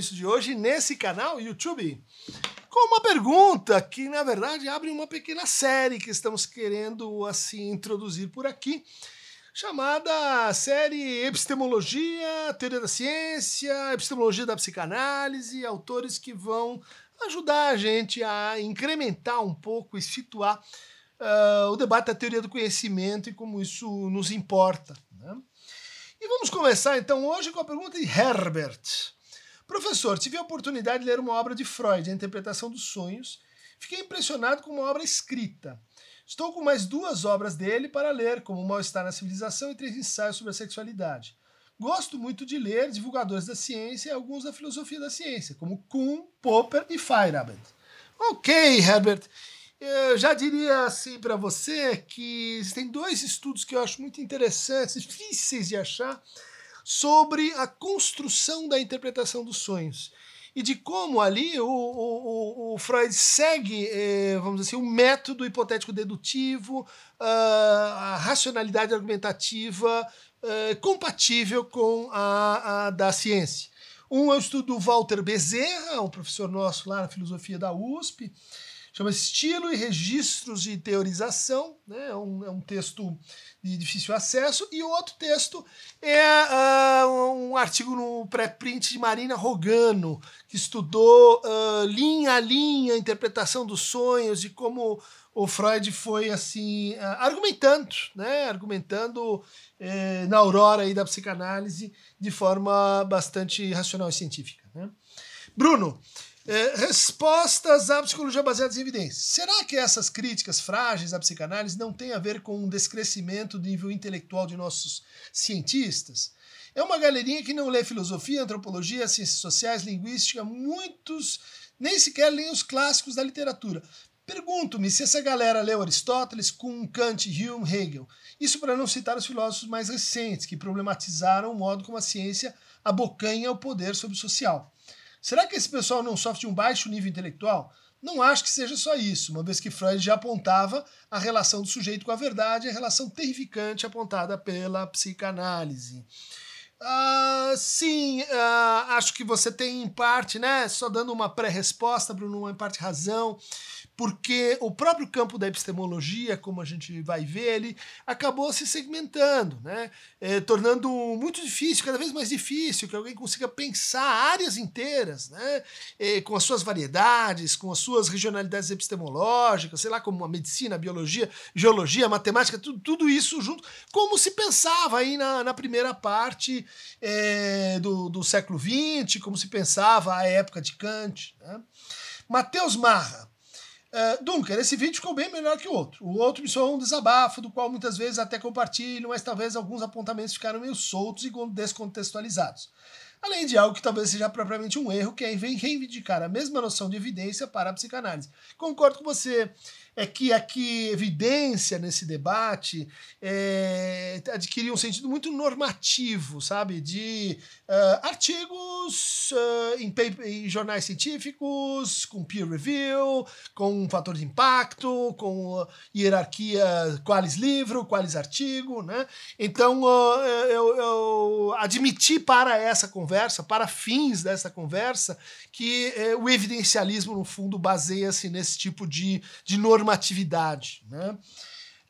início de hoje nesse canal YouTube com uma pergunta que, na verdade, abre uma pequena série que estamos querendo assim introduzir por aqui, chamada série Epistemologia, Teoria da Ciência, Epistemologia da Psicanálise, autores que vão ajudar a gente a incrementar um pouco e situar uh, o debate da teoria do conhecimento e como isso nos importa. Né? E vamos começar então hoje com a pergunta de Herbert. Professor, tive a oportunidade de ler uma obra de Freud, A Interpretação dos Sonhos. Fiquei impressionado com uma obra escrita. Estou com mais duas obras dele para ler, como O Mal-Estar na Civilização e três ensaios sobre a sexualidade. Gosto muito de ler divulgadores da ciência e alguns da filosofia da ciência, como Kuhn, Popper e Feyerabend. Ok, Herbert. Eu já diria assim para você que existem dois estudos que eu acho muito interessantes, difíceis de achar, sobre a construção da interpretação dos sonhos e de como ali o, o, o Freud segue, eh, vamos dizer assim, o método hipotético dedutivo, a racionalidade argumentativa eh, compatível com a, a, da ciência. Um é o estudo do Walter Bezerra, um professor nosso lá na filosofia da USP, chama Estilo e Registros de Teorização, né? é, um, é um texto de difícil acesso, e outro texto é uh, um artigo no pré-print de Marina Rogano, que estudou uh, linha a linha a interpretação dos sonhos e como o Freud foi assim uh, argumentando, né? argumentando eh, na aurora aí da psicanálise de forma bastante racional e científica. Né? Bruno, é, respostas à psicologia baseadas em evidências. Será que essas críticas frágeis à psicanálise não têm a ver com um descrescimento do nível intelectual de nossos cientistas? É uma galerinha que não lê filosofia, antropologia, ciências sociais, linguística, muitos nem sequer leem os clássicos da literatura. Pergunto-me se essa galera leu Aristóteles, Kuhn, Kant, Hume, Hegel. Isso para não citar os filósofos mais recentes, que problematizaram o modo como a ciência abocanha o poder sobre o social. Será que esse pessoal não sofre de um baixo nível intelectual? Não acho que seja só isso, uma vez que Freud já apontava a relação do sujeito com a verdade, a relação terrificante apontada pela psicanálise. Uh, sim, uh, acho que você tem em parte, né? Só dando uma pré-resposta, Bruno, em parte razão porque o próprio campo da epistemologia, como a gente vai ver, ele acabou se segmentando, né? É, tornando muito difícil, cada vez mais difícil, que alguém consiga pensar áreas inteiras, né? É, com as suas variedades, com as suas regionalidades epistemológicas, sei lá, como a medicina, a biologia, geologia, matemática, tudo, tudo isso junto, como se pensava aí na, na primeira parte é, do, do século XX, como se pensava a época de Kant. Né? Mateus Marra, Uh, Dunker, esse vídeo ficou bem melhor que o outro. O outro me soou um desabafo, do qual muitas vezes até compartilho, mas talvez alguns apontamentos ficaram meio soltos e descontextualizados. Além de algo que talvez seja propriamente um erro, que é reivindicar a mesma noção de evidência para a psicanálise. Concordo com você é que aqui evidência nesse debate é, adquirir um sentido muito normativo, sabe? De uh, artigos uh, em, em, jornais científicos, com peer review, com fator de impacto, com uh, hierarquia qualis livro, qualis artigo, né? Então eu, eu admiti para essa conversa, para fins dessa conversa, que eh, o evidencialismo, no fundo, baseia-se nesse tipo de, de normatividade. Né?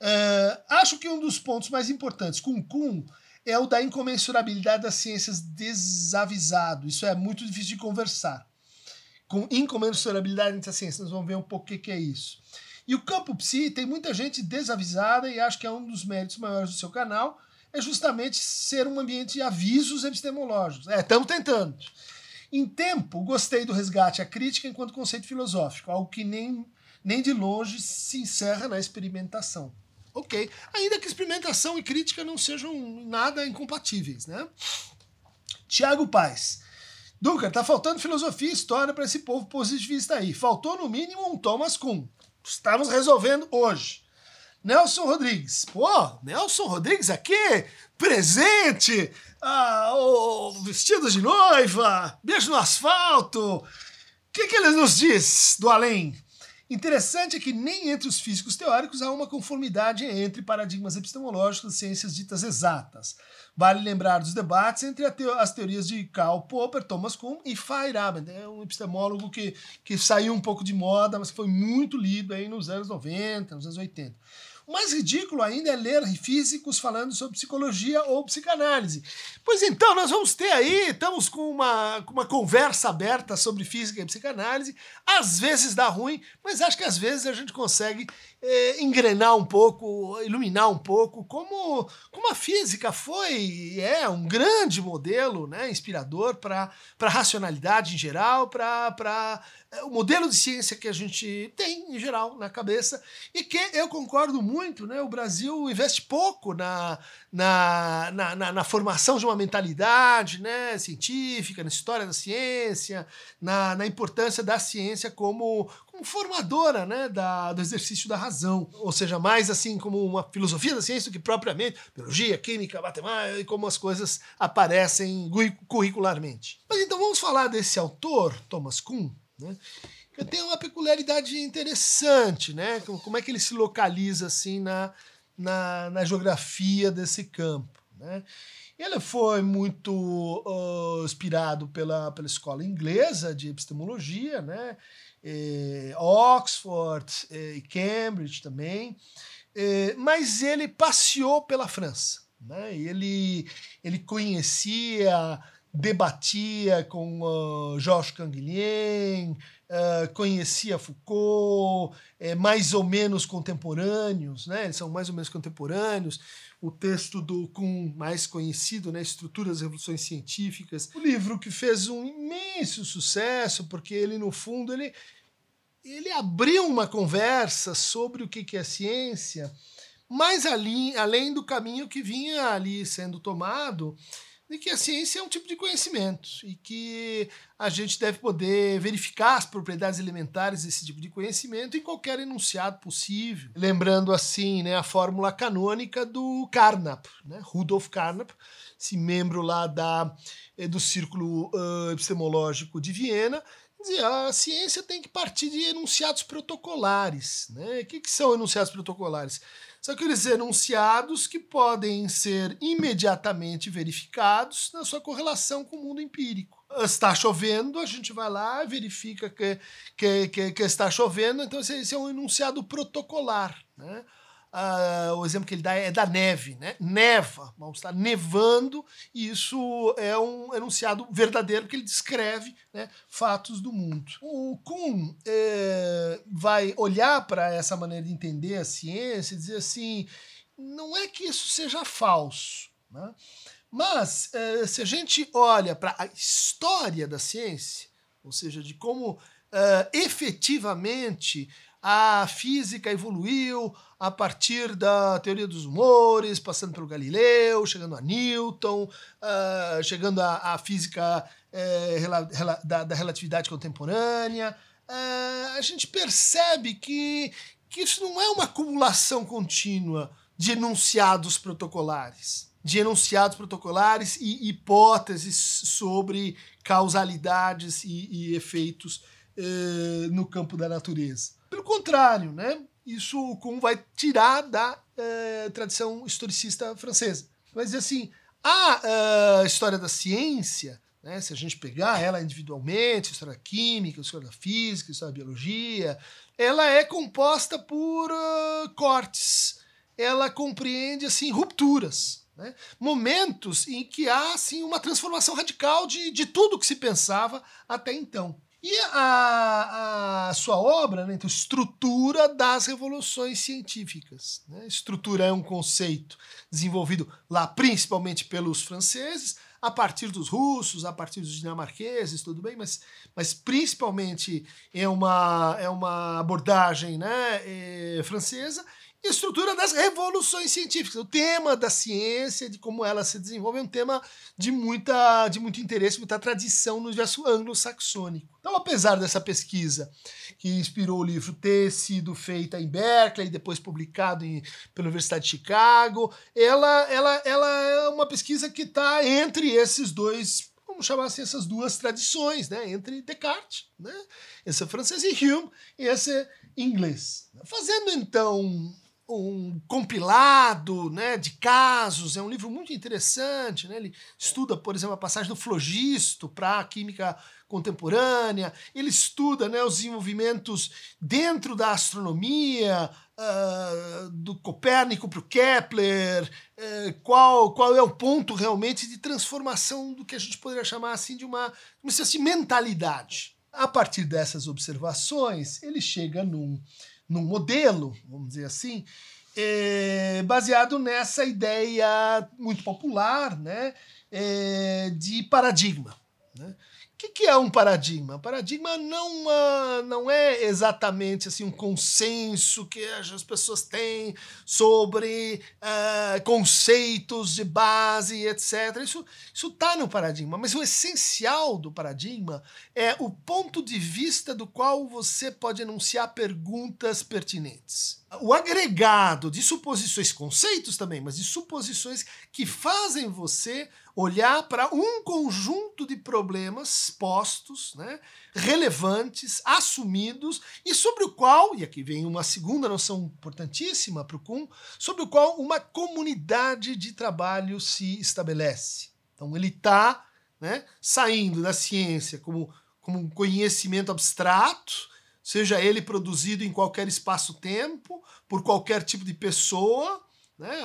Uh, acho que um dos pontos mais importantes com Kuhn é o da incomensurabilidade das ciências desavisado. Isso é muito difícil de conversar. Com incomensurabilidade entre as ciências, nós vamos ver um pouco o que, que é isso. E o campo psi tem muita gente desavisada e acho que é um dos méritos maiores do seu canal, é justamente ser um ambiente de avisos epistemológicos. É, estamos tentando. Em tempo, gostei do resgate à crítica enquanto conceito filosófico, algo que nem, nem de longe se encerra na experimentação. Ok. Ainda que experimentação e crítica não sejam nada incompatíveis, né? Tiago Paz. Duncan, tá faltando filosofia e história para esse povo positivista aí. Faltou no mínimo um Thomas Kuhn. Estamos resolvendo hoje. Nelson Rodrigues. Pô, Nelson Rodrigues aqui, presente. Ah, o vestido de noiva, beijo no asfalto. O que, que ele nos diz do além? Interessante é que nem entre os físicos teóricos há uma conformidade entre paradigmas epistemológicos e ciências ditas exatas. Vale lembrar dos debates entre as teorias de Karl Popper, Thomas Kuhn e Feyerabend. É um epistemólogo que, que saiu um pouco de moda, mas foi muito lido aí nos anos 90, nos anos 80. Mais ridículo ainda é ler físicos falando sobre psicologia ou psicanálise. Pois então, nós vamos ter aí, estamos com uma, com uma conversa aberta sobre física e psicanálise. Às vezes dá ruim, mas acho que às vezes a gente consegue é, engrenar um pouco, iluminar um pouco como, como a física foi é um grande modelo né, inspirador para a racionalidade em geral, para o modelo de ciência que a gente tem em geral na cabeça e que eu concordo muito, né, o Brasil investe pouco na, na, na, na, na formação de uma mentalidade né, científica, na história da ciência, na, na importância da ciência como, como formadora né, da, do exercício da razão. Ou seja, mais assim como uma filosofia da ciência do que propriamente biologia, química, matemática e como as coisas aparecem curricularmente. Mas então vamos falar desse autor, Thomas Kuhn, né, que tem uma peculiaridade interessante, né? Como é que ele se localiza assim na, na, na geografia desse campo. Né? Ele foi muito uh, inspirado pela, pela escola inglesa de epistemologia, né? E Oxford e Cambridge também, e, mas ele passeou pela França. Né? Ele, ele conhecia, debatia com uh, Georges Canguilhem, uh, conhecia Foucault, é, mais ou menos contemporâneos, né? Eles são mais ou menos contemporâneos. O texto do Kuhn, mais conhecido, né? Estruturas das Revoluções Científicas. O livro que fez um imenso sucesso, porque ele, no fundo, ele, ele abriu uma conversa sobre o que é ciência, mas ali, além do caminho que vinha ali sendo tomado de que a ciência é um tipo de conhecimento e que a gente deve poder verificar as propriedades elementares desse tipo de conhecimento em qualquer enunciado possível. Lembrando assim, né, a fórmula canônica do Carnap, né, Rudolf Carnap, esse membro lá da, eh, do Círculo uh, Epistemológico de Viena, dizia a ciência tem que partir de enunciados protocolares. Né? O que, que são enunciados protocolares? São aqueles enunciados que podem ser imediatamente verificados na sua correlação com o mundo empírico. Está chovendo, a gente vai lá, verifica que, que, que, que está chovendo, então esse é um enunciado protocolar. Né? Uh, o exemplo que ele dá é da neve, né? Neva, mal está nevando, e isso é um enunciado verdadeiro, porque ele descreve né, fatos do mundo. O Kuhn é, vai olhar para essa maneira de entender a ciência e dizer assim: não é que isso seja falso, né? mas é, se a gente olha para a história da ciência, ou seja, de como uh, efetivamente a física evoluiu a partir da teoria dos humores, passando pelo Galileu, chegando a Newton, uh, chegando à, física uh, rela, rela, da, da, relatividade contemporânea. Uh, a gente percebe que, que isso não é uma acumulação contínua de enunciados protocolares, de enunciados protocolares e hipóteses sobre causalidades e, e efeitos eh, no campo da natureza. Pelo contrário, né? isso o Kuhn vai tirar da uh, tradição historicista francesa. Vai assim, a uh, história da ciência, né, se a gente pegar ela individualmente, a história da química, a história da física, a história da biologia, ela é composta por uh, cortes. Ela compreende assim rupturas. Né? Momentos em que há assim, uma transformação radical de, de tudo que se pensava até então. E a, a sua obra, né, então, estrutura das revoluções científicas. Né? Estrutura é um conceito desenvolvido lá principalmente pelos franceses, a partir dos russos, a partir dos dinamarqueses, tudo bem, mas, mas principalmente é uma, é uma abordagem né, é, francesa estrutura das revoluções científicas. O tema da ciência, de como ela se desenvolve, é um tema de, muita, de muito interesse, muita tradição no universo anglo-saxônico. Então, apesar dessa pesquisa que inspirou o livro ter sido feita em Berkeley e depois publicado em, pela Universidade de Chicago, ela, ela, ela é uma pesquisa que está entre esses dois vamos chamar assim, essas duas tradições, né? entre Descartes, né? esse francês, e Hume, esse, inglês. Fazendo então um compilado né, de casos, é um livro muito interessante. Né? Ele estuda, por exemplo, a passagem do flogisto para a química contemporânea, ele estuda né, os desenvolvimentos dentro da astronomia, uh, do Copérnico para o Kepler, uh, qual, qual é o ponto realmente de transformação do que a gente poderia chamar assim de uma, uma assim, mentalidade. A partir dessas observações, ele chega num, num modelo, vamos dizer assim, é, baseado nessa ideia muito popular né, é, de paradigma. Né? Que, que é um paradigma? Paradigma não, uh, não é exatamente assim um consenso que as pessoas têm sobre uh, conceitos de base, etc. Isso está no paradigma, mas o essencial do paradigma é o ponto de vista do qual você pode enunciar perguntas pertinentes. O agregado de suposições, conceitos também, mas de suposições que fazem você olhar para um conjunto de problemas postos, né, relevantes, assumidos, e sobre o qual, e aqui vem uma segunda noção importantíssima para o Kuhn, sobre o qual uma comunidade de trabalho se estabelece. Então ele está né, saindo da ciência como, como um conhecimento abstrato, seja ele produzido em qualquer espaço-tempo, por qualquer tipo de pessoa, né?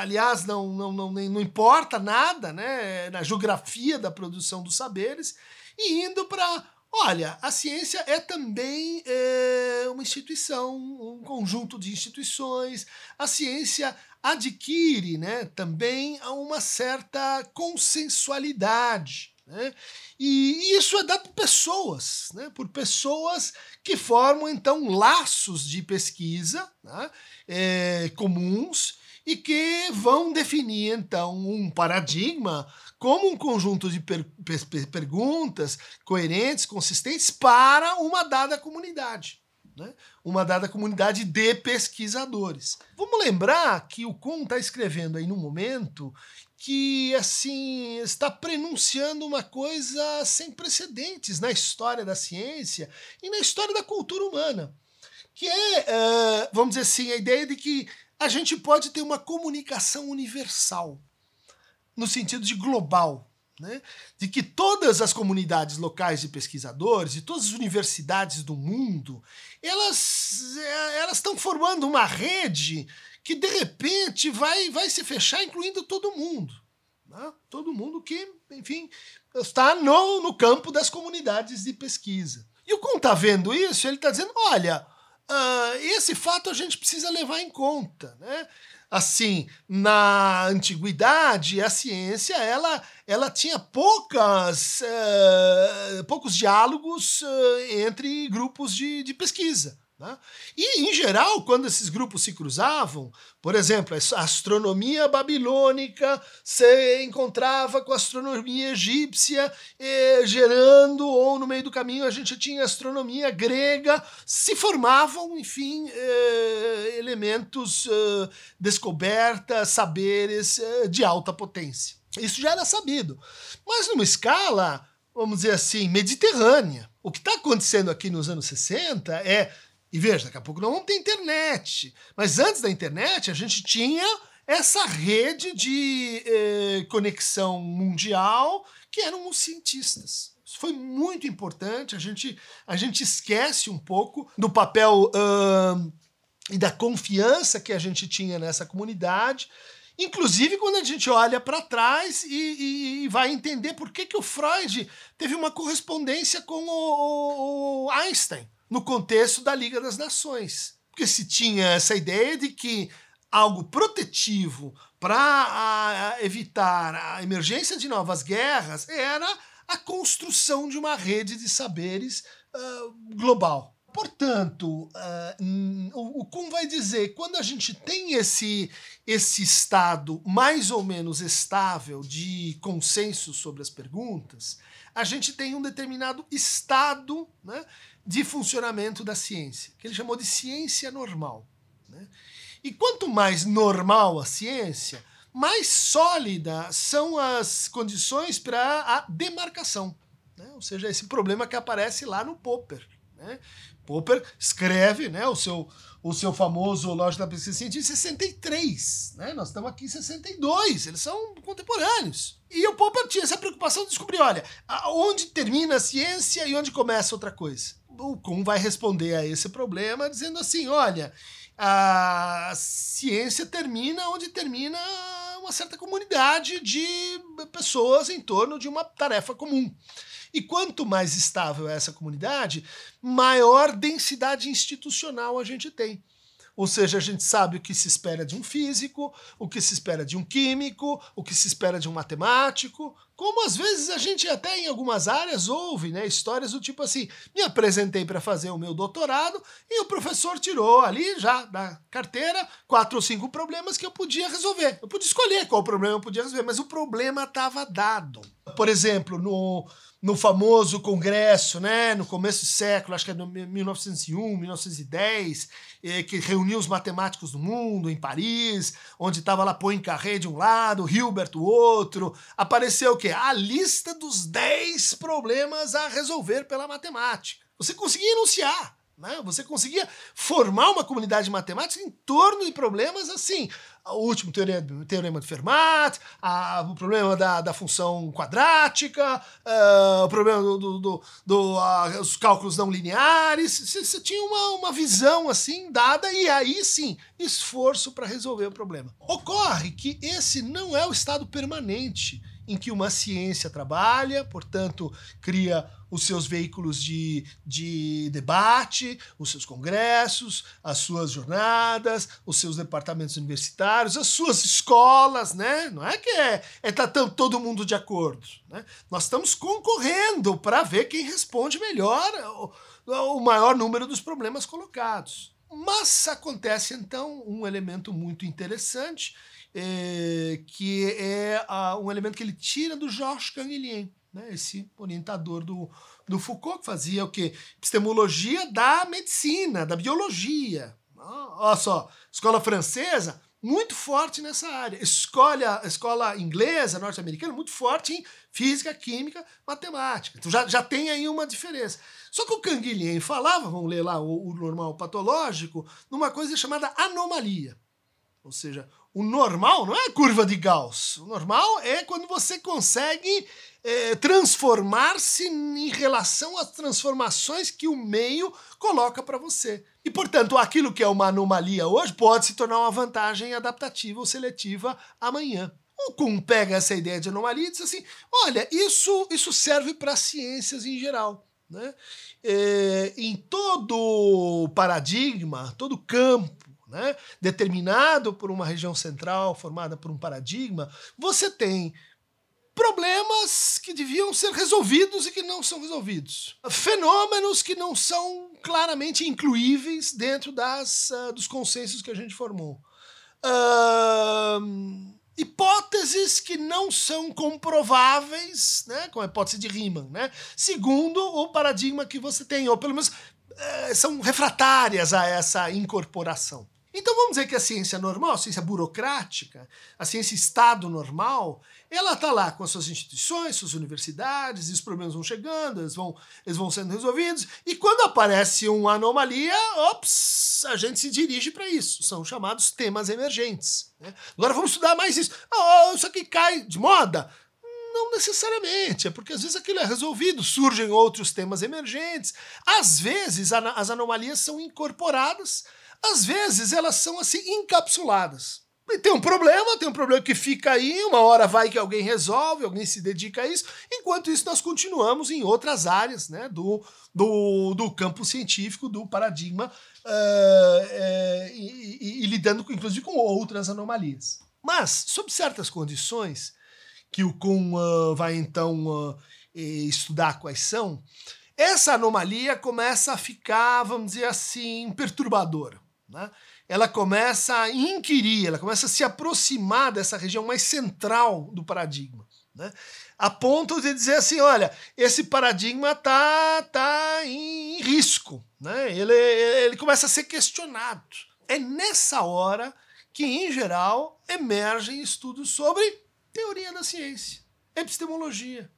Aliás, não, não, não, não importa nada né? na geografia da produção dos saberes, e indo para. Olha, a ciência é também é, uma instituição, um conjunto de instituições. A ciência adquire né, também uma certa consensualidade. Né? E isso é dado por pessoas, né? por pessoas que formam então laços de pesquisa né? é, comuns e que vão definir então um paradigma como um conjunto de per per perguntas coerentes, consistentes para uma dada comunidade. Né? Uma dada comunidade de pesquisadores. Vamos lembrar que o Kuhn está escrevendo aí num momento que assim está prenunciando uma coisa sem precedentes na história da ciência e na história da cultura humana, que é, uh, vamos dizer assim, a ideia de que a gente pode ter uma comunicação universal, no sentido de global. Né? De que todas as comunidades locais de pesquisadores e todas as universidades do mundo elas elas estão formando uma rede que de repente vai, vai se fechar, incluindo todo mundo. Né? Todo mundo que, enfim, está no, no campo das comunidades de pesquisa. E o Kuhn está vendo isso, ele está dizendo: olha, Uh, esse fato a gente precisa levar em conta, né? Assim, na antiguidade, a ciência ela, ela tinha poucas, uh, poucos diálogos uh, entre grupos de, de pesquisa. Né? E, em geral, quando esses grupos se cruzavam, por exemplo, a astronomia babilônica se encontrava com a astronomia egípcia, eh, gerando, ou no meio do caminho a gente tinha astronomia grega, se formavam, enfim, eh, elementos, eh, descobertas, saberes eh, de alta potência. Isso já era sabido. Mas numa escala, vamos dizer assim, mediterrânea. O que está acontecendo aqui nos anos 60 é e veja, daqui a pouco não vamos ter internet. Mas antes da internet, a gente tinha essa rede de eh, conexão mundial que eram os cientistas. Isso foi muito importante. A gente, a gente esquece um pouco do papel uh, e da confiança que a gente tinha nessa comunidade. Inclusive quando a gente olha para trás e, e, e, vai entender por que, que o Freud teve uma correspondência com o, o Einstein no contexto da Liga das Nações. Porque se tinha essa ideia de que algo protetivo para evitar a emergência de novas guerras era a construção de uma rede de saberes uh, global. Portanto, uh, o, Kuhn vai dizer quando a gente tem esse, esse estado mais ou menos estável de consenso sobre as perguntas, a gente tem um determinado estado né, de funcionamento da ciência, que ele chamou de ciência normal. Né? E quanto mais normal a ciência, mais sólida são as condições para a demarcação. Né? Ou seja, esse problema que aparece lá no Popper. Né? Popper escreve né, o, seu, o seu famoso Lógica da Pesquisa Científica em 63. Né? Nós estamos aqui em 62, eles são contemporâneos. E o Popper tinha essa preocupação de descobrir, olha, onde termina a ciência e onde começa outra coisa. O Kuhn vai responder a esse problema dizendo assim, olha, a ciência termina onde termina uma certa comunidade de pessoas em torno de uma tarefa comum. E quanto mais estável é essa comunidade, maior densidade institucional a gente tem. Ou seja, a gente sabe o que se espera de um físico, o que se espera de um químico, o que se espera de um matemático. Como às vezes a gente até em algumas áreas ouve, né, histórias do tipo assim: me apresentei para fazer o meu doutorado e o professor tirou ali já da carteira quatro ou cinco problemas que eu podia resolver. Eu podia escolher qual problema eu podia resolver, mas o problema estava dado. Por exemplo, no no famoso congresso, né, no começo do século, acho que é no 1901, 1910, eh, que reuniu os matemáticos do mundo em Paris, onde estava lá Poincaré de um lado, Hilbert do outro, apareceu o quê? A lista dos 10 problemas a resolver pela matemática. Você conseguia enunciar né? Você conseguia formar uma comunidade matemática em torno de problemas assim. O último teorema, teorema de Fermat, a, o problema da, da função quadrática, uh, o problema dos do, do, do, uh, cálculos não lineares. Você tinha uma, uma visão assim dada e aí sim, esforço para resolver o problema. Ocorre que esse não é o estado permanente em que uma ciência trabalha, portanto, cria os seus veículos de, de debate, os seus congressos, as suas jornadas, os seus departamentos universitários, as suas escolas, né? Não é que é, é tá todo mundo de acordo. Né? Nós estamos concorrendo para ver quem responde melhor o, o maior número dos problemas colocados. Mas acontece então um elemento muito interessante é, que é um elemento que ele tira do Georges Canguilhem, né, esse orientador do, do Foucault, que fazia o quê? Epistemologia da medicina, da biologia. olha só, escola francesa, muito forte nessa área. Escola, escola inglesa, norte-americana, muito forte em física, química, matemática. Então já, já tem aí uma diferença. Só que o Canguilhem falava, vamos ler lá o, o normal patológico, numa coisa chamada anomalia. Ou seja, o normal não é a curva de Gauss. O normal é quando você consegue é, transformar-se em relação às transformações que o meio coloca para você. E, portanto, aquilo que é uma anomalia hoje pode se tornar uma vantagem adaptativa ou seletiva amanhã. O Kuhn pega essa ideia de anomalia e diz assim: olha, isso, isso serve para ciências em geral. Né? É, em todo paradigma, todo campo né, determinado por uma região central formada por um paradigma, você tem problemas que deviam ser resolvidos e que não são resolvidos. Fenômenos que não são claramente incluíveis dentro das, uh, dos consensos que a gente formou. Uh, hipóteses que não são comprováveis, né, com a hipótese de Riemann, né, segundo o paradigma que você tem, ou pelo menos uh, são refratárias a essa incorporação. Então vamos dizer que a ciência normal, a ciência burocrática, a ciência Estado normal, ela está lá com as suas instituições, suas universidades, e os problemas vão chegando, eles vão, eles vão sendo resolvidos, e quando aparece uma anomalia, ops, a gente se dirige para isso. São chamados temas emergentes. Né? Agora vamos estudar mais isso. Oh, isso aqui cai de moda. Não necessariamente, é porque às vezes aquilo é resolvido, surgem outros temas emergentes. Às vezes as anomalias são incorporadas às vezes elas são assim encapsuladas. E tem um problema, tem um problema que fica aí, uma hora vai que alguém resolve, alguém se dedica a isso. Enquanto isso, nós continuamos em outras áreas né, do, do, do campo científico, do paradigma, uh, uh, e, e, e, lidando, inclusive, com outras anomalias. Mas, sob certas condições, que o Kuhn uh, vai então estudar quais são, essa anomalia começa a ficar, vamos dizer assim, perturbadora né? ela começa a inquirir, ela começa a se aproximar dessa região mais central do paradigma. Né? A ponto de dizer assim: olha, esse paradigma está tá em risco, né? ele, ele começa a ser questionado. É nessa hora que, em geral, emergem estudos sobre teoria da ciência, epistemologia.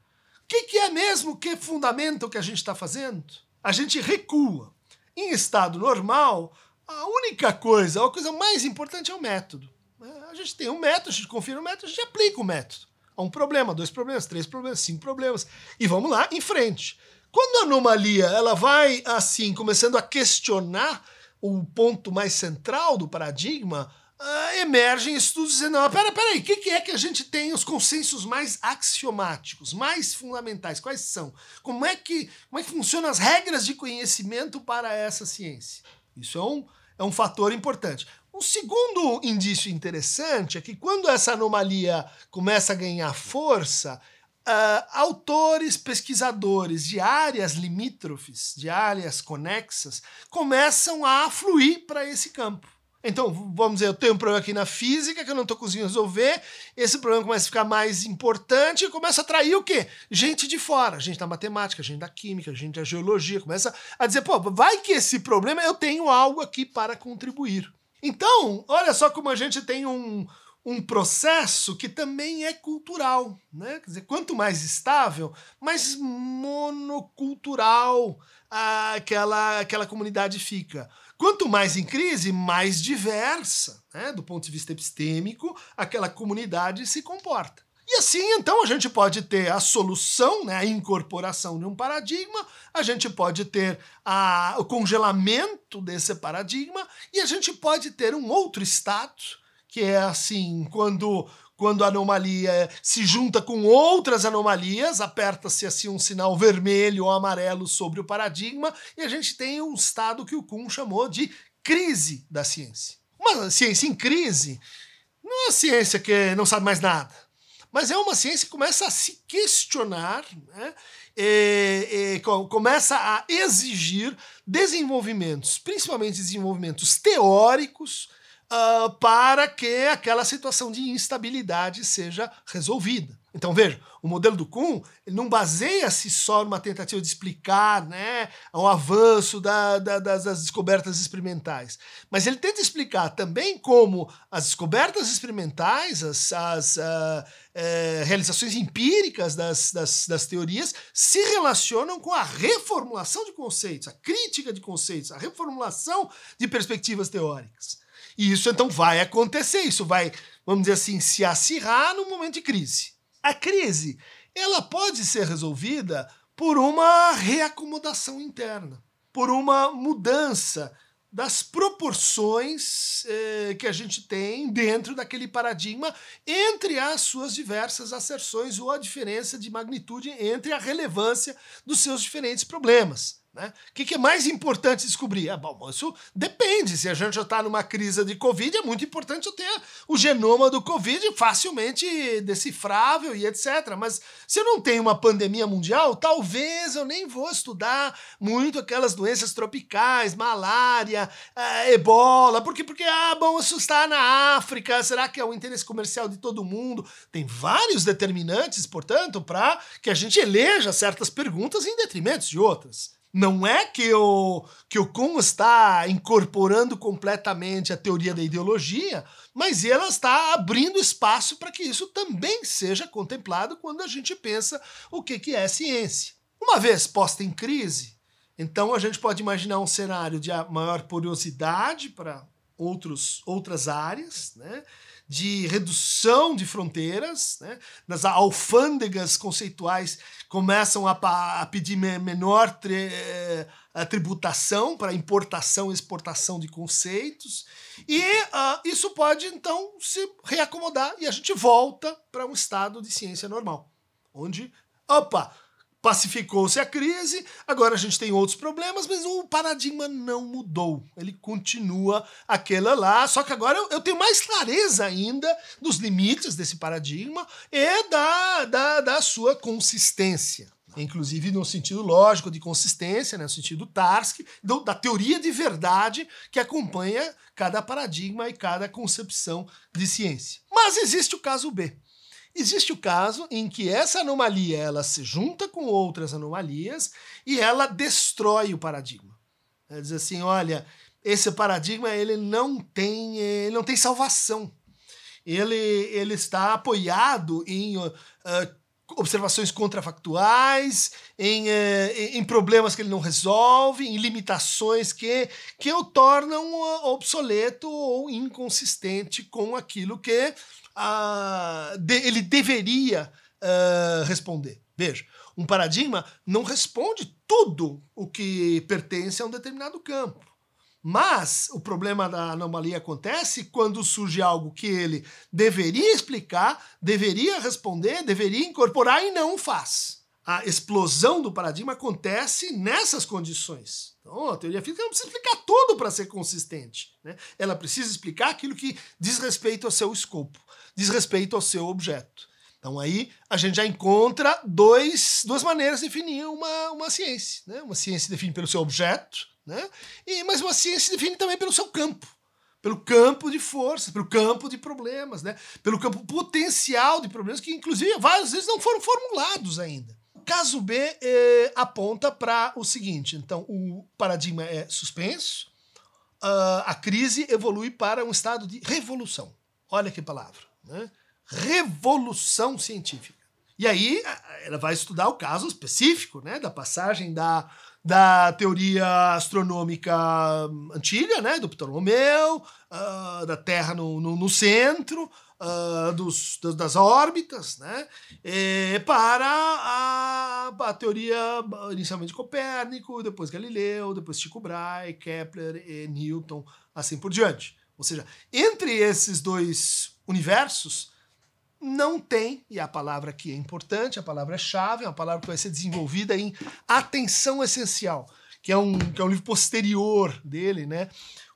O que, que é mesmo que fundamenta o que a gente está fazendo? A gente recua Em estado normal, a única coisa, a coisa mais importante é o método. Né? A gente tem um método, a gente confia no método, a gente aplica o método. Há um problema, dois problemas, três problemas, cinco problemas. E vamos lá, em frente. Quando a anomalia ela vai assim começando a questionar o ponto mais central do paradigma, uh, emergem estudos dizendo: não, pera, peraí, o que, que é que a gente tem os consensos mais axiomáticos, mais fundamentais? Quais são? Como é que, como é que funcionam as regras de conhecimento para essa ciência? Isso é um, é um fator importante. Um segundo indício interessante é que quando essa anomalia começa a ganhar força, uh, autores, pesquisadores de áreas limítrofes, de áreas conexas, começam a fluir para esse campo. Então, vamos dizer, eu tenho um problema aqui na física que eu não estou conseguindo resolver, esse problema começa a ficar mais importante e começa a atrair o quê? Gente de fora, gente da matemática, gente da química, gente da geologia, começa a dizer, pô, vai que esse problema eu tenho algo aqui para contribuir. Então, olha só como a gente tem um, um processo que também é cultural, né? Quer dizer, quanto mais estável, mais monocultural aquela, aquela comunidade fica. Quanto mais em crise, mais diversa, né, do ponto de vista epistêmico, aquela comunidade se comporta. E assim, então, a gente pode ter a solução, né, a incorporação de um paradigma, a gente pode ter a, o congelamento desse paradigma, e a gente pode ter um outro estado, que é assim, quando quando a anomalia se junta com outras anomalias, aperta-se assim um sinal vermelho ou amarelo sobre o paradigma, e a gente tem um estado que o Kuhn chamou de crise da ciência. Uma ciência em crise não é uma ciência que não sabe mais nada, mas é uma ciência que começa a se questionar, né? E, e, começa a exigir desenvolvimentos, principalmente desenvolvimentos teóricos, uh, para que aquela situação de instabilidade seja resolvida. Então veja, o modelo do Kuhn não baseia-se só numa tentativa de explicar né, o avanço da, da, das, das, descobertas experimentais, mas ele tenta explicar também como as descobertas experimentais, as, as uh, uh, realizações empíricas das, das, das teorias se relacionam com a reformulação de conceitos, a crítica de conceitos, a reformulação de perspectivas teóricas. E isso então vai acontecer, isso vai, vamos dizer assim, se acirrar no momento de crise. A crise, ela pode ser resolvida por uma reacomodação interna, por uma mudança das proporções eh, que a gente tem dentro daquele paradigma entre as suas diversas asserções ou a diferença de magnitude entre a relevância dos seus diferentes problemas. Né? O que, que, é mais importante descobrir? Ah, bom, isso depende. Se a gente já está numa crise de Covid, é muito importante eu ter o genoma do Covid facilmente decifrável e etc. Mas se eu não tenho uma pandemia mundial, talvez eu nem vou estudar muito aquelas doenças tropicais, malária, é, ebola, porque, porque, ah, bom, isso está na África, será que é o interesse comercial de todo mundo? Tem vários determinantes, portanto, para que a gente eleja certas perguntas em detrimento de outras. Não é que o, que o Kuhn está incorporando completamente a teoria da ideologia, mas ela está abrindo espaço para que isso também seja contemplado quando a gente pensa o que, que é ciência. Uma vez posta em crise, então a gente pode imaginar um cenário de maior poriosidade para outros, outras áreas, né? De redução de fronteiras, né? nas alfândegas conceituais começam a, a pedir menor tri, a tributação para importação e exportação de conceitos, e uh, isso pode então se reacomodar e a gente volta para um estado de ciência normal, onde, opa, pacificou-se a crise, agora a gente tem outros problemas, mas o paradigma não mudou. Ele continua aquela lá, só que agora eu, eu tenho mais clareza ainda dos limites desse paradigma e da, da, da sua consistência. Inclusive no sentido lógico de consistência, né, no sentido Tarski, do, da teoria de verdade que acompanha cada paradigma e cada concepção de ciência. Mas existe o caso B. Existe o caso em que essa anomalia ela se junta com outras anomalias e ela destrói o paradigma. Ela diz assim, olha, esse paradigma ele não tem, ele não tem salvação. Ele, ele está apoiado em uh, observações contrafactuais, em, eh, em problemas que ele não resolve, em limitações que, que o tornam obsoleto ou inconsistente com aquilo que uh, de, ele deveria uh, responder. Veja, um paradigma não responde tudo o que pertence a um determinado campo. Mas o problema da anomalia acontece quando surge algo que ele deveria explicar, deveria responder, deveria incorporar e não faz. A explosão do paradigma acontece nessas condições. Então, a teoria física não precisa explicar tudo para ser consistente. Né? Ela precisa explicar aquilo que diz respeito ao seu escopo, diz respeito ao seu objeto. Então aí a gente já encontra dois, duas maneiras de definir uma, uma ciência. Né? Uma ciência define pelo seu objeto, né? E, mas uma ciência se define também pelo seu campo. Pelo campo de forças, pelo campo de problemas, né? pelo campo potencial de problemas, que inclusive várias vezes não foram formulados ainda. O caso B eh, aponta para o seguinte: então, o paradigma é suspenso, uh, a crise evolui para um estado de revolução. Olha que palavra. Né? Revolução científica. E aí ela vai estudar o caso específico né, da passagem da da teoria astronômica antiga, né, do Ptolomeu, uh, da Terra no, no, no centro, uh, dos, das órbitas, né, para a, a, teoria inicialmente de Copérnico, depois Galileu, depois Tycho Brahe, Kepler e Newton, assim por diante. Ou seja, entre esses dois universos, não tem, e a palavra aqui é importante, a palavra é chave, é uma palavra que vai ser desenvolvida em Atenção Essencial, que é um, que é um livro posterior dele, né?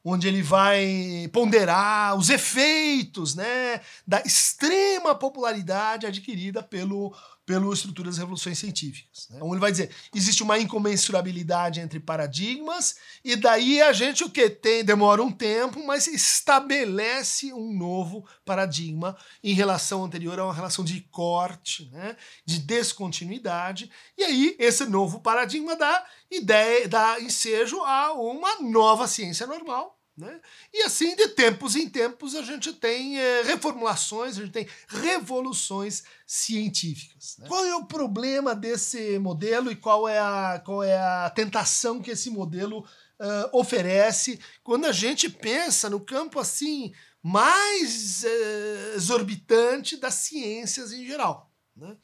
Onde ele vai ponderar os efeitos né, da extrema popularidade adquirida pelo pela estrutura das revoluções científicas. Né? Então ele vai dizer, existe uma incomensurabilidade entre paradigmas, e daí a gente o que tem, demora um tempo, mas estabelece um novo paradigma em relação anterior a uma relação de corte, né? de descontinuidade, e aí esse novo paradigma dá ideia, dá ensejo a uma nova ciência normal, né? E assim, de tempos em tempos, a gente tem é, reformulações, a gente tem revoluções científicas. Né? Qual é o problema desse modelo e qual é a, qual é a tentação que esse modelo uh, oferece quando a gente pensa no campo assim mais uh, exorbitante das ciências em geral? Né?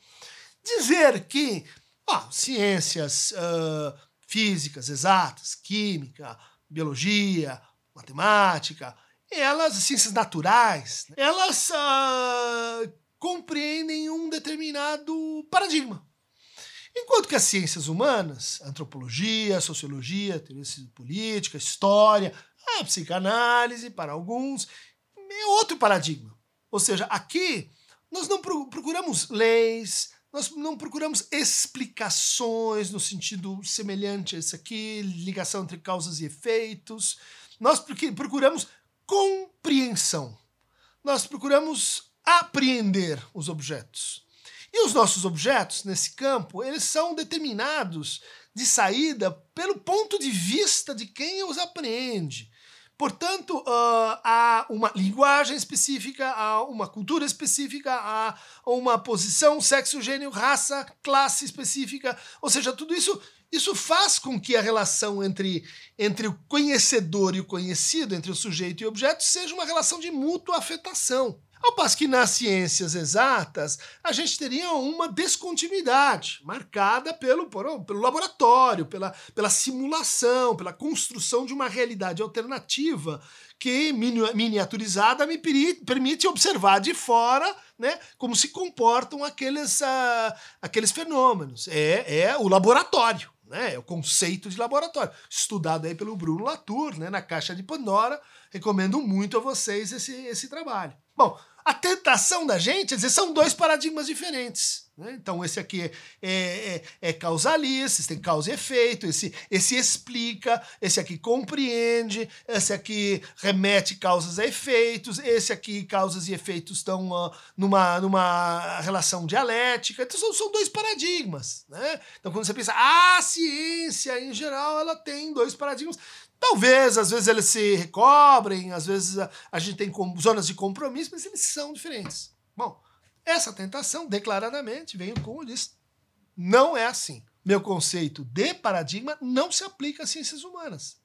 Dizer que ó, ciências uh, físicas, exatas, química, biologia, matemática, elas, ciências naturais, elas uh, compreendem um determinado paradigma. Enquanto que as ciências humanas, antropologia, sociologia, teoria política, história, a psicanálise, para alguns, é outro paradigma. Ou seja, aqui nós não procuramos leis, nós não procuramos explicações no sentido semelhante a esse aqui, ligação entre causas e efeitos. Nós procuramos compreensão. Nós procuramos apreender os objetos. E os nossos objetos, nesse campo, eles são determinados de saída pelo ponto de vista de quem os apreende. Portanto, uh, há uma linguagem específica, há uma cultura específica, há uma posição, sexo, gênero, raça, classe específica. Ou seja, tudo isso isso faz com que a relação entre, entre o conhecedor e o conhecido, entre o sujeito e o objeto, seja uma relação de mútua afetação. Ao passo que nas ciências exatas, a gente teria uma descontinuidade, marcada pelo, pelo laboratório, pela, pela simulação, pela construção de uma realidade alternativa que, miniaturizada, me permite observar de fora né, como se comportam aqueles, uh, aqueles fenômenos. É, é o laboratório né? É o conceito de laboratório, estudado aí pelo Bruno Latour, né, na Caixa de Pandora. Recomendo muito a vocês esse, esse trabalho. Bom, a tentação da gente é dizer, são dois paradigmas diferentes. Né? Então, esse aqui é, é, é causalista, tem causa e efeito, esse, esse explica, esse aqui compreende, esse aqui remete causas a efeitos, esse aqui, causas e efeitos estão uh, numa, numa relação dialética. Então, são, são dois paradigmas. Né? Então, quando você pensa, a ciência em geral, ela tem dois paradigmas. Talvez, às vezes eles se recobrem, às vezes a, a gente tem zonas de compromisso, mas eles são diferentes. Bom, Essa tentação, declaradamente, vem o Kuhn e diz: não é assim. Meu conceito de paradigma não se aplica às ciências humanas.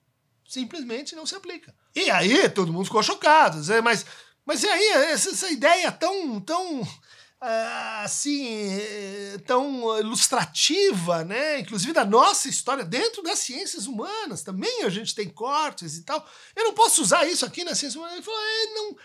Simplesmente não se aplica. E aí todo mundo ficou chocado. Mas, mas e aí, essa, essa ideia tão, tão ah, assim, tão ilustrativa, né? Inclusive da nossa história dentro das ciências humanas também a gente tem cortes e tal. Eu não posso usar isso aqui na ciência humana. Ele falou, é, não,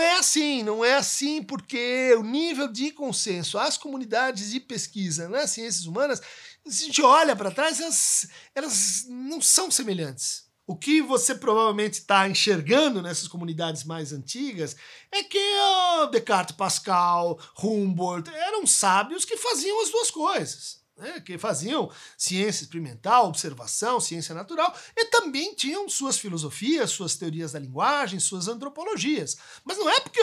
não é assim, não é assim porque o nível de consenso, as comunidades de pesquisa nas ciências humanas, se a gente olha para trás, elas, elas não são semelhantes. O que você provavelmente está enxergando nessas comunidades mais antigas é que oh, Descartes, Pascal, Humboldt eram sábios que faziam as duas coisas né, que faziam ciência experimental, observação, ciência natural, e também tinham suas filosofias, suas teorias da linguagem, suas antropologias. Mas não é porque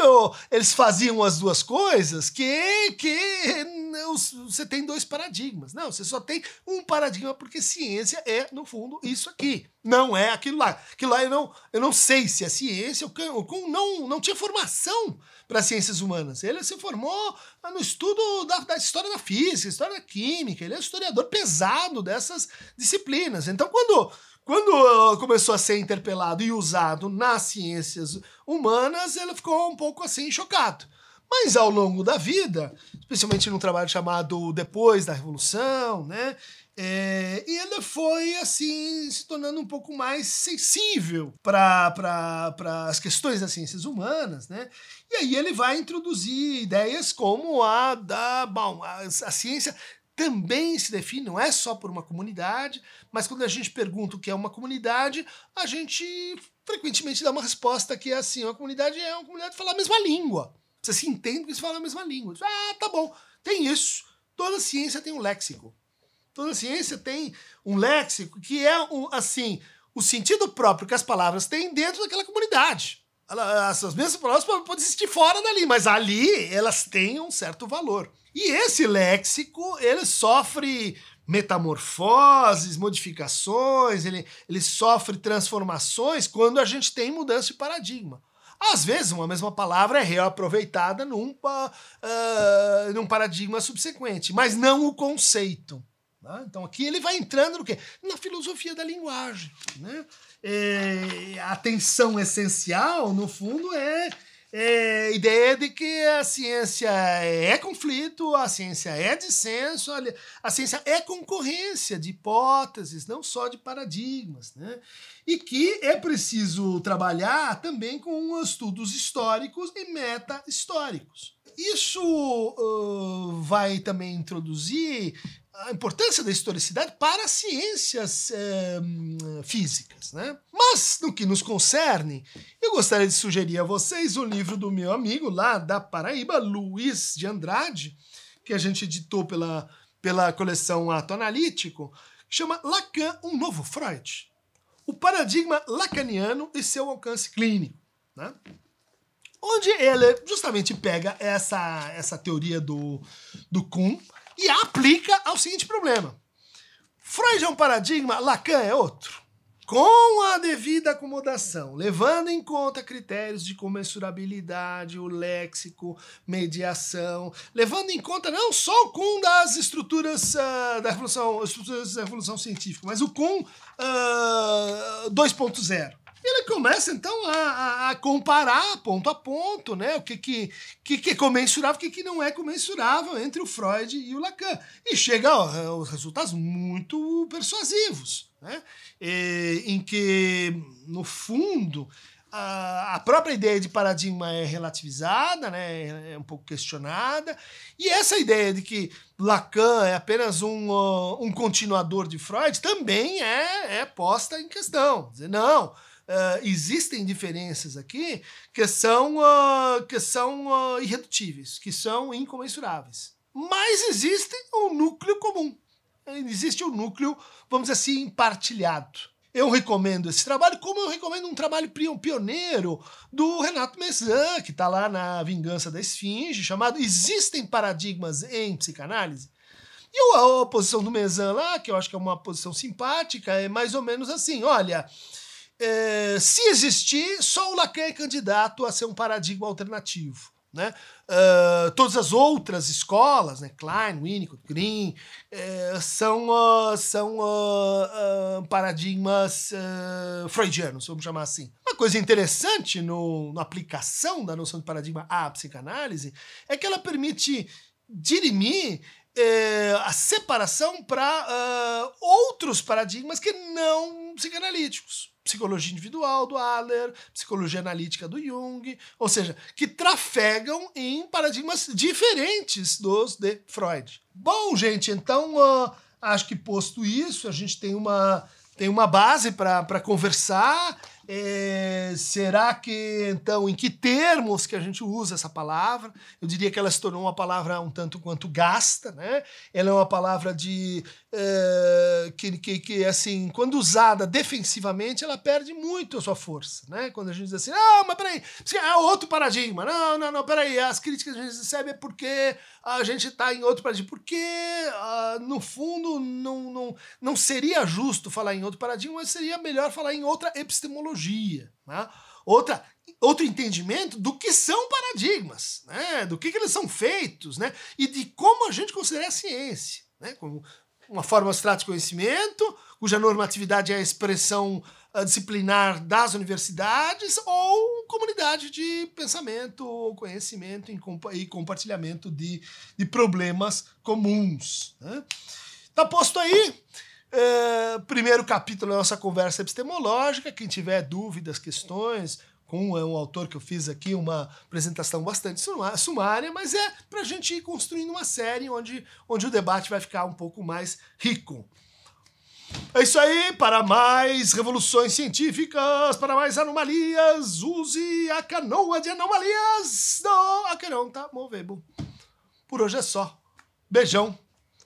eles faziam as duas coisas que, que você tem dois paradigmas. Não, você só tem um paradigma porque ciência é, no fundo, isso aqui. Não é aquilo lá. Aquilo lá eu não, eu não sei se é ciência. O Kuhn não, não tinha formação para ciências humanas. Ele se formou no estudo da, da, história da física, história da química. Ele é um historiador pesado dessas disciplinas. Então, quando, quando começou a ser interpelado e usado nas ciências humanas, ele ficou um pouco assim chocado. Mas ao longo da vida, especialmente num trabalho chamado Depois da Revolução, né? É, e ele foi assim se tornando um pouco mais sensível para as questões das ciências humanas, né? E aí ele vai introduzir ideias como a da bom, a, a ciência também se define, não é só por uma comunidade, mas quando a gente pergunta o que é uma comunidade, a gente frequentemente dá uma resposta que é assim: uma comunidade é uma comunidade que fala a mesma língua. Você se entende que você fala a mesma língua. Ah, tá bom, tem isso. Toda ciência tem um léxico. Toda ciência tem um léxico que é, um, assim, o sentido próprio que as palavras têm dentro daquela comunidade. Essas mesmas palavras podem existir fora dali, mas ali elas têm um certo valor. E esse léxico, ele sofre metamorfoses, modificações, ele, ele sofre transformações quando a gente tem mudança de paradigma. Às vezes, uma mesma palavra é reaproveitada num, uh, num paradigma subsequente, mas não o conceito. Tá? Então aqui ele vai entrando no quê? Na filosofia da linguagem. Né? É, a tensão essencial, no fundo, é, é a ideia de que a ciência é conflito, a ciência é dissenso, a ciência é concorrência de hipóteses, não só de paradigmas. Né? E que é preciso trabalhar também com estudos históricos e meta-históricos. Isso uh, vai também introduzir a importância da historicidade para as ciências é, físicas. Né? Mas, no que nos concerne, eu gostaria de sugerir a vocês o livro do meu amigo lá da Paraíba, Luiz de Andrade, que a gente editou pela, pela coleção Ato Analítico, que chama Lacan, um novo Freud. O paradigma lacaniano e seu alcance clínico. Né? Onde ele justamente pega essa, essa teoria do, do Kuhn, e aplica ao seguinte problema. Freud é um paradigma, Lacan é outro. Com a devida acomodação, levando em conta critérios de comensurabilidade, o léxico, mediação, levando em conta não só o Kuhn das estruturas uh, da revolução, estruturas da revolução científica, mas o Kuhn uh, 2.0 ele começa então a, a, comparar ponto a ponto, né? O que, que, que, que é comensurável, o que, que não é comensurável entre o Freud e o Lacan. E chega aos resultados muito persuasivos, né? E, em que, no fundo, a, a própria ideia de paradigma é relativizada, né? é um pouco questionada, e essa ideia de que Lacan é apenas um, um continuador de Freud também é, é posta em questão. Dizer, não, uh, existem diferenças aqui que são, uh, que são uh, irredutíveis, que são incomensuráveis. Mas existe um núcleo comum. Existe um núcleo, vamos dizer assim, partilhado. Eu recomendo esse trabalho, como eu recomendo um trabalho pioneiro do Renato Messan, que está lá na Vingança da Esfinge, chamado Existem Paradigmas em Psicanálise? E a, posição do Messan lá, que eu acho que é uma posição simpática, é mais ou menos assim: olha, é, se existir, só o Lacan é candidato a ser um paradigma alternativo. Né? Uh, todas as outras escolas, né, Klein, Winnicott, Green, uh, são, uh, são paradigmas freudianos, vamos chamar assim. Uma coisa interessante no, na aplicação da noção de paradigma à psicanálise é que ela permite dirimir eh, a separação para outros paradigmas que não psicanalíticos psicologia individual do Adler, psicologia analítica do Jung, ou seja, que trafegam em paradigmas diferentes dos de Freud. Bom, gente, então uh, acho que posto isso, a gente tem uma, tem uma base para conversar. É, será que, então, em que termos que a gente usa essa palavra? Eu diria que ela se tornou uma palavra um tanto quanto gasta, né? Ela é uma palavra de é, que, que, que, assim, quando usada defensivamente, ela perde muito a sua força, né? Quando a gente diz assim, ah, mas peraí, é outro paradigma. Não, não, não, peraí, as críticas que a gente recebe é porque a gente está em outro paradigma. Porque, uh, no fundo, não, não, não seria justo falar em outro paradigma, mas seria melhor falar em outra epistemologia, né? Outra outro entendimento do que são paradigmas, né? do que, que eles são feitos, né? e de como a gente considera a ciência. Né? Como uma forma abstrata de conhecimento, cuja normatividade é a expressão uh, disciplinar das universidades, ou comunidade de pensamento, ou conhecimento e compartilhamento de, de problemas comuns. Né? Tá posto aí. Uh, primeiro capítulo da nossa conversa epistemológica. Quem tiver dúvidas, questões, com é um autor que eu fiz aqui uma apresentação bastante sumária, mas é para a gente ir construindo uma série onde, onde o debate vai ficar um pouco mais rico. É isso aí, para mais revoluções científicas, para mais anomalias, use a canoa de anomalias do Aqueronta Movebo. Por hoje é só. Beijão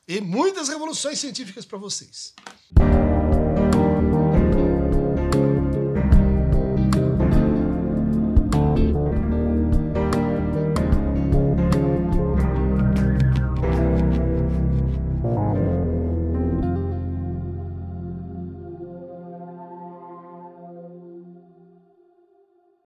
e muitas revoluções científicas para vocês.